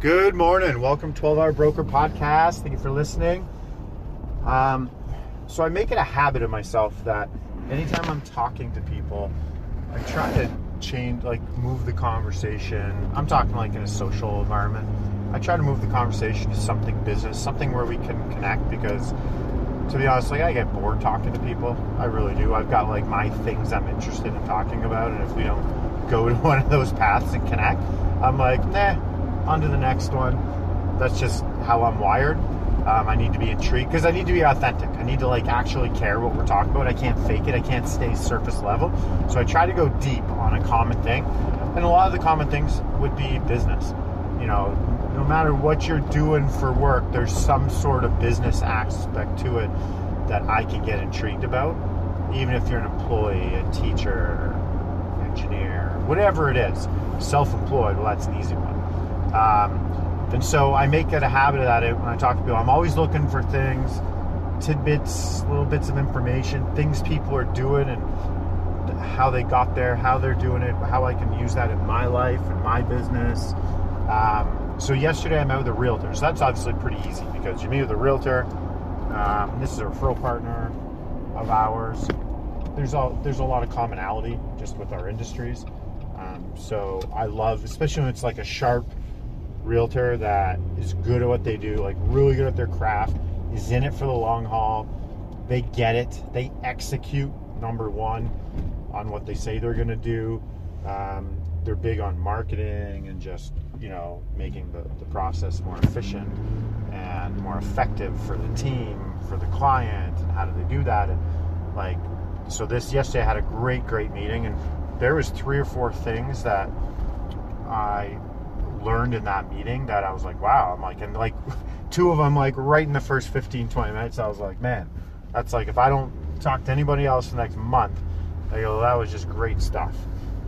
Good morning. Welcome to 12 Hour Broker Podcast. Thank you for listening. Um, so I make it a habit of myself that anytime I'm talking to people, I try to change, like move the conversation. I'm talking like in a social environment. I try to move the conversation to something business, something where we can connect because to be honest, like I get bored talking to people. I really do. I've got like my things I'm interested in talking about, and if we don't go to one of those paths and connect, I'm like, nah, on to the next one. That's just how I'm wired. Um, I need to be intrigued because I need to be authentic. I need to like actually care what we're talking about. I can't fake it. I can't stay surface level. So I try to go deep on a common thing, and a lot of the common things would be business. You know, no matter what you're doing for work, there's some sort of business aspect to it that I can get intrigued about. Even if you're an employee, a teacher, engineer, whatever it is, self-employed. Well, that's an easy one. Um, and so I make it a habit of that when I talk to people. I'm always looking for things, tidbits, little bits of information, things people are doing and how they got there, how they're doing it, how I can use that in my life and my business. Um, so yesterday I met with a realtor. So that's obviously pretty easy because you meet with a realtor. Um, this is a referral partner of ours. There's a there's a lot of commonality just with our industries. Um, so I love, especially when it's like a sharp realtor that is good at what they do, like really good at their craft, is in it for the long haul. They get it. They execute number one on what they say they're going to do. Um, they're big on marketing and just you know making the, the process more efficient and more effective for the team, for the client, and how do they do that? And like, so this yesterday I had a great, great meeting, and there was three or four things that I learned in that meeting that I was like, wow, I'm like, and like two of them, like right in the first 15, 20 minutes, I was like, man, that's like, if I don't talk to anybody else the next month, I go, that was just great stuff.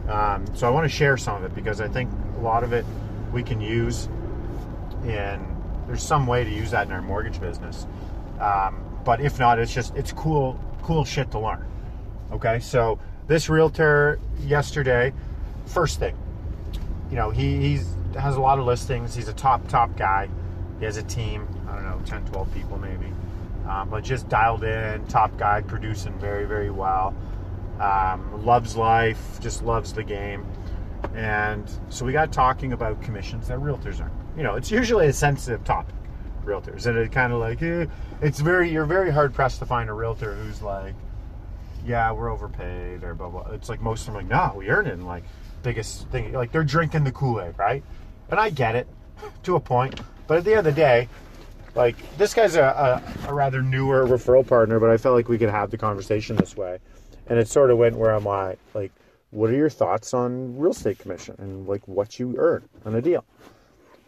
Um, so I want to share some of it because I think a lot of it we can use in, there's some way to use that in our mortgage business. Um, but if not, it's just, it's cool, cool shit to learn. Okay. So this realtor yesterday, first thing, you know, he, he's, has a lot of listings. He's a top, top guy. He has a team, I don't know, 10, 12 people maybe. Um, but just dialed in, top guy, producing very, very well. Um, loves life, just loves the game. And so we got talking about commissions that realtors are. You know, it's usually a sensitive topic, realtors. And it kind of like, eh, it's very, you're very hard pressed to find a realtor who's like, yeah, we're overpaid or blah, blah. It's like most of them like, no, we earn it. And like, biggest thing, like they're drinking the Kool Aid, right? And I get it to a point. But at the end of the day, like this guy's a, a, a, rather newer referral partner, but I felt like we could have the conversation this way. And it sort of went where I'm like, like, what are your thoughts on real estate commission and like what you earn on a deal?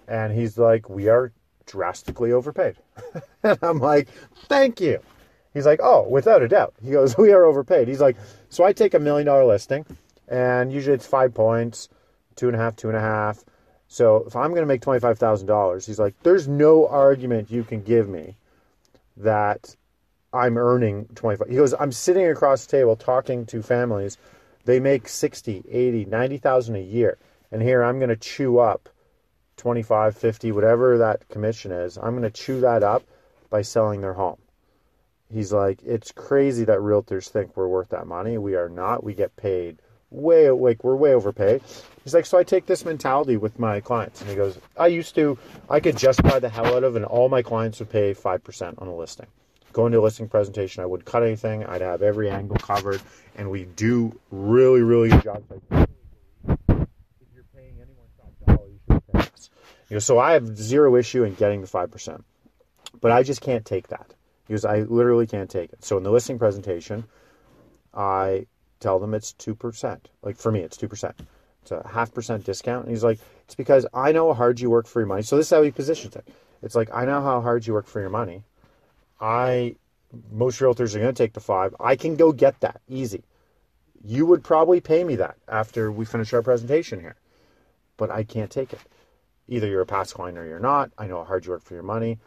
And he's like, we are drastically overpaid. and I'm like, thank you. He's like, oh, without a doubt. He goes, we are overpaid. He's like, so I take a million dollar listing and usually it's five points, two and a half, two and a half. So if I'm going to make $25,000, he's like, there's no argument you can give me that I'm earning 25. He goes, I'm sitting across the table talking to families. They make 60, 80, 90,000 a year. And here I'm going to chew up 25, 50, whatever that commission is. I'm going to chew that up by selling their home. He's like, it's crazy that realtors think we're worth that money. We are not. We get paid way like we're way overpaid. He's like, so I take this mentality with my clients, and he goes, I used to, I could just buy the hell out of, and all my clients would pay five percent on a listing. Going to a listing presentation, I wouldn't cut anything. I'd have every angle covered, and we do really, really good jobs. Like, if you're paying anyone top dollar, you should pay us. You know, so I have zero issue in getting the five percent, but I just can't take that because I literally can't take it. So in the listing presentation, I tell them it's 2%. Like for me, it's 2%. It's a half percent discount. And he's like, it's because I know how hard you work for your money. So this is how he positions it. It's like, I know how hard you work for your money. I, most realtors are going to take the five. I can go get that easy. You would probably pay me that after we finish our presentation here, but I can't take it. Either you're a past client or you're not. I know how hard you work for your money.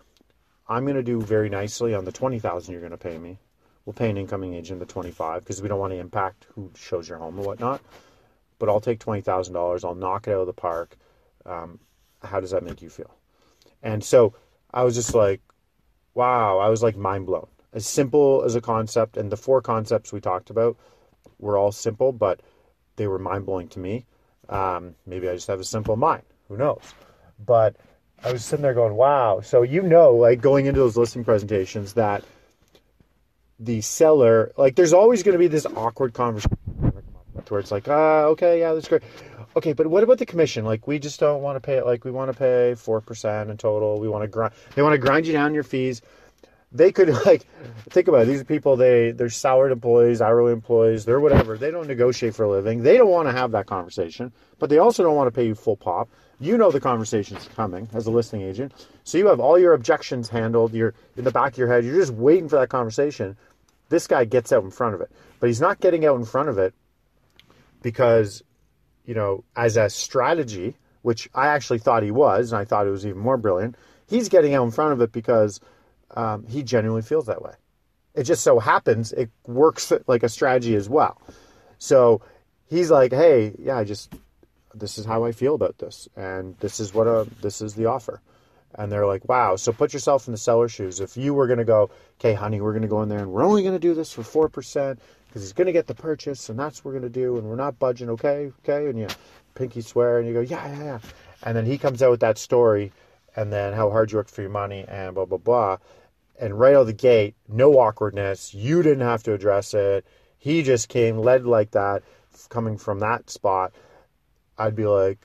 I'm going to do very nicely on the 20,000 you're going to pay me. We'll pay an incoming agent the 25 because we don't want to impact who shows your home and whatnot. But I'll take $20,000. I'll knock it out of the park. Um, how does that make you feel? And so I was just like, wow, I was like mind blown. As simple as a concept, and the four concepts we talked about were all simple, but they were mind blowing to me. Um, maybe I just have a simple mind. Who knows? But I was sitting there going, wow. So you know, like going into those listing presentations, that the seller, like, there's always going to be this awkward conversation where it's like, ah, okay, yeah, that's great. Okay, but what about the commission? Like, we just don't want to pay it. Like, we want to pay four percent in total. We want to grind. They want to grind you down your fees. They could like think about it. These people. They they're salaried employees, hourly employees. They're whatever. They don't negotiate for a living. They don't want to have that conversation. But they also don't want to pay you full pop. You know the conversation's coming as a listing agent, so you have all your objections handled. You're in the back of your head. You're just waiting for that conversation. This guy gets out in front of it, but he's not getting out in front of it because you know, as a strategy, which I actually thought he was, and I thought it was even more brilliant, he's getting out in front of it because um, he genuinely feels that way. It just so happens it works like a strategy as well. So he's like, hey, yeah, I just, this is how I feel about this. And this is what, a, uh, this is the offer. And they're like, wow. So put yourself in the seller's shoes. If you were going to go, okay, honey, we're going to go in there and we're only going to do this for 4% because he's going to get the purchase and that's what we're going to do and we're not budging, okay? Okay. And you pinky swear and you go, yeah, yeah, yeah. And then he comes out with that story and then how hard you worked for your money and blah, blah, blah. And right out of the gate, no awkwardness. You didn't have to address it. He just came, led like that, coming from that spot. I'd be like,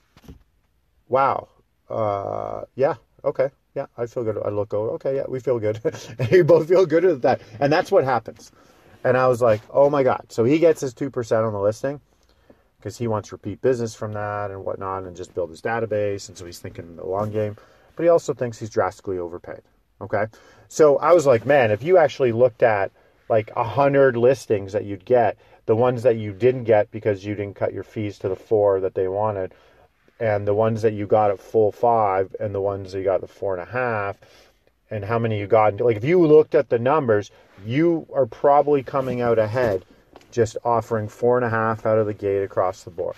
wow, uh, yeah, okay, yeah, I feel good. I look over, okay, yeah, we feel good. and you both feel good with that. And that's what happens. And I was like, oh my God. So he gets his 2% on the listing because he wants repeat business from that and whatnot and just build his database. And so he's thinking the long game. But he also thinks he's drastically overpaid. Okay. So I was like, man, if you actually looked at like a hundred listings that you'd get, the ones that you didn't get because you didn't cut your fees to the four that they wanted, and the ones that you got at full five, and the ones that you got at four and a half, and how many you got. Like if you looked at the numbers, you are probably coming out ahead just offering four and a half out of the gate across the board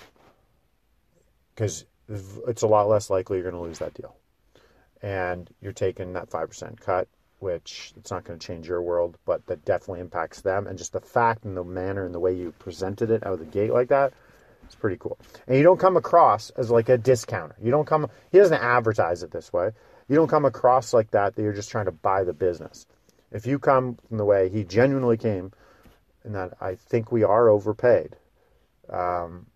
because it's a lot less likely you're going to lose that deal and you're taking that 5% cut which it's not going to change your world but that definitely impacts them and just the fact and the manner and the way you presented it out of the gate like that it's pretty cool and you don't come across as like a discounter you don't come he doesn't advertise it this way you don't come across like that that you're just trying to buy the business if you come from the way he genuinely came, and that I think we are overpaid, um,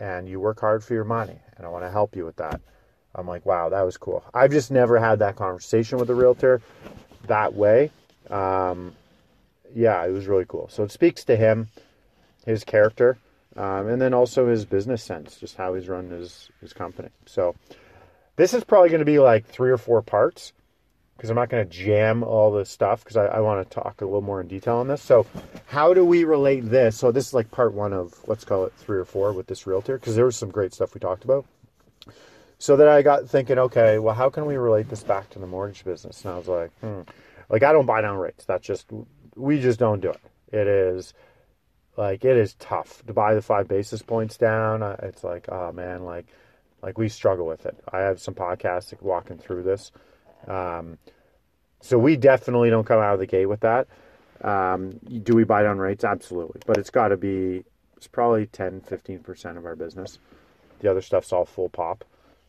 and you work hard for your money, and I want to help you with that. I'm like, wow, that was cool. I've just never had that conversation with a realtor that way. Um, yeah, it was really cool. So it speaks to him, his character, um, and then also his business sense, just how he's run his, his company. So this is probably going to be like three or four parts because I'm not going to jam all the stuff because I, I want to talk a little more in detail on this. So, how do we relate this? So, this is like part one of let's call it three or four with this realtor because there was some great stuff we talked about. So then I got thinking, okay, well, how can we relate this back to the mortgage business? And I was like, hmm, like I don't buy down rates. That's just we just don't do it. It is like it is tough to buy the five basis points down. It's like, oh man, like like we struggle with it. I have some podcasts walking through this um, so we definitely don't come out of the gate with that. Um, do we buy down rates? Absolutely. But it's got to be, it's probably 10, 15% of our business. The other stuff's all full pop.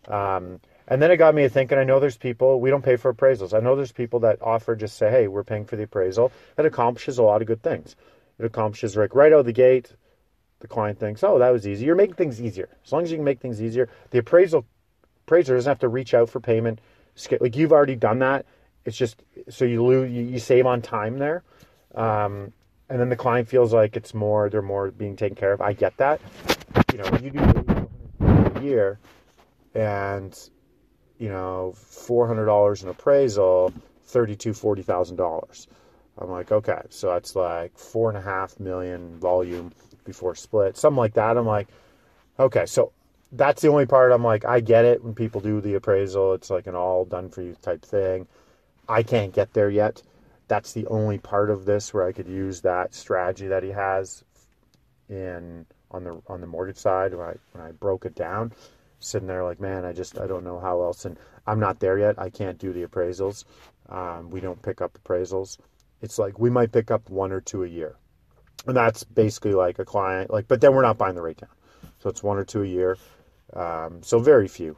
Um, and then it got me thinking, I know there's people, we don't pay for appraisals. I know there's people that offer just say, hey, we're paying for the appraisal. That accomplishes a lot of good things. It accomplishes like right out of the gate, the client thinks, oh, that was easy. You're making things easier. As long as you can make things easier, the appraisal appraiser doesn't have to reach out for payment like you've already done that. It's just so you lose, you, save on time there, um, and then the client feels like it's more they're more being taken care of. I get that. You know, you do a year, and you know, four hundred dollars in appraisal, thirty-two, forty thousand dollars. I'm like, okay, so that's like four and a half million volume before split, something like that. I'm like, okay, so that's the only part I'm like, I get it when people do the appraisal. It's like an all done for you type thing. I can't get there yet. That's the only part of this where I could use that strategy that he has in on the on the mortgage side when I when I broke it down. Sitting there like, man, I just I don't know how else, and I'm not there yet. I can't do the appraisals. Um, we don't pick up appraisals. It's like we might pick up one or two a year, and that's basically like a client. Like, but then we're not buying the rate down, so it's one or two a year. Um, so very few.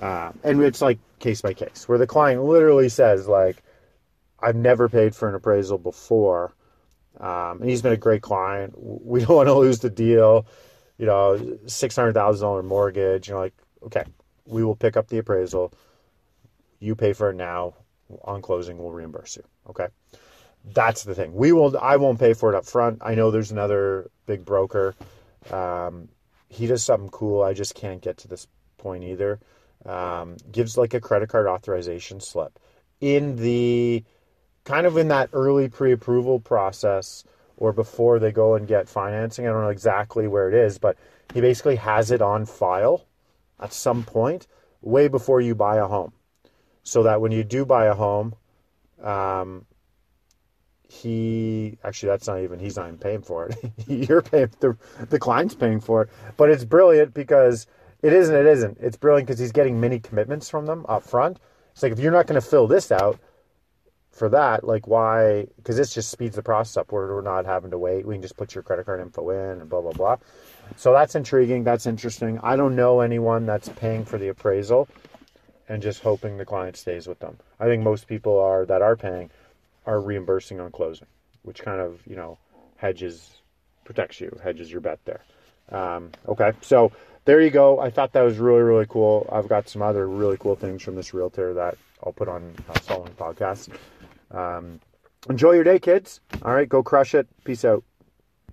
Uh, and it's like case by case, where the client literally says, like, I've never paid for an appraisal before. Um, and he's been a great client. We don't want to lose the deal. You know, $600,000 mortgage. You're like, okay, we will pick up the appraisal. You pay for it now. On closing, we'll reimburse you. Okay. That's the thing. We will. I won't pay for it up front. I know there's another big broker. Um, he does something cool. I just can't get to this point either. Um, gives like a credit card authorization slip in the kind of in that early pre-approval process or before they go and get financing. I don't know exactly where it is, but he basically has it on file at some point way before you buy a home, so that when you do buy a home, um, he actually that's not even he's not even paying for it. You're paying the the client's paying for it, but it's brilliant because it isn't. It isn't. It's brilliant because he's getting many commitments from them up front. It's like if you're not going to fill this out for that, like why? Because this just speeds the process up. Where we're not having to wait. We can just put your credit card info in and blah blah blah. So that's intriguing. That's interesting. I don't know anyone that's paying for the appraisal and just hoping the client stays with them. I think most people are that are paying are reimbursing on closing, which kind of you know hedges, protects you, hedges your bet there. Um, okay, so there you go. I thought that was really really cool. I've got some other really cool things from this realtor that I'll put on uh, following podcasts. Um, enjoy your day, kids. All right, go crush it. Peace out.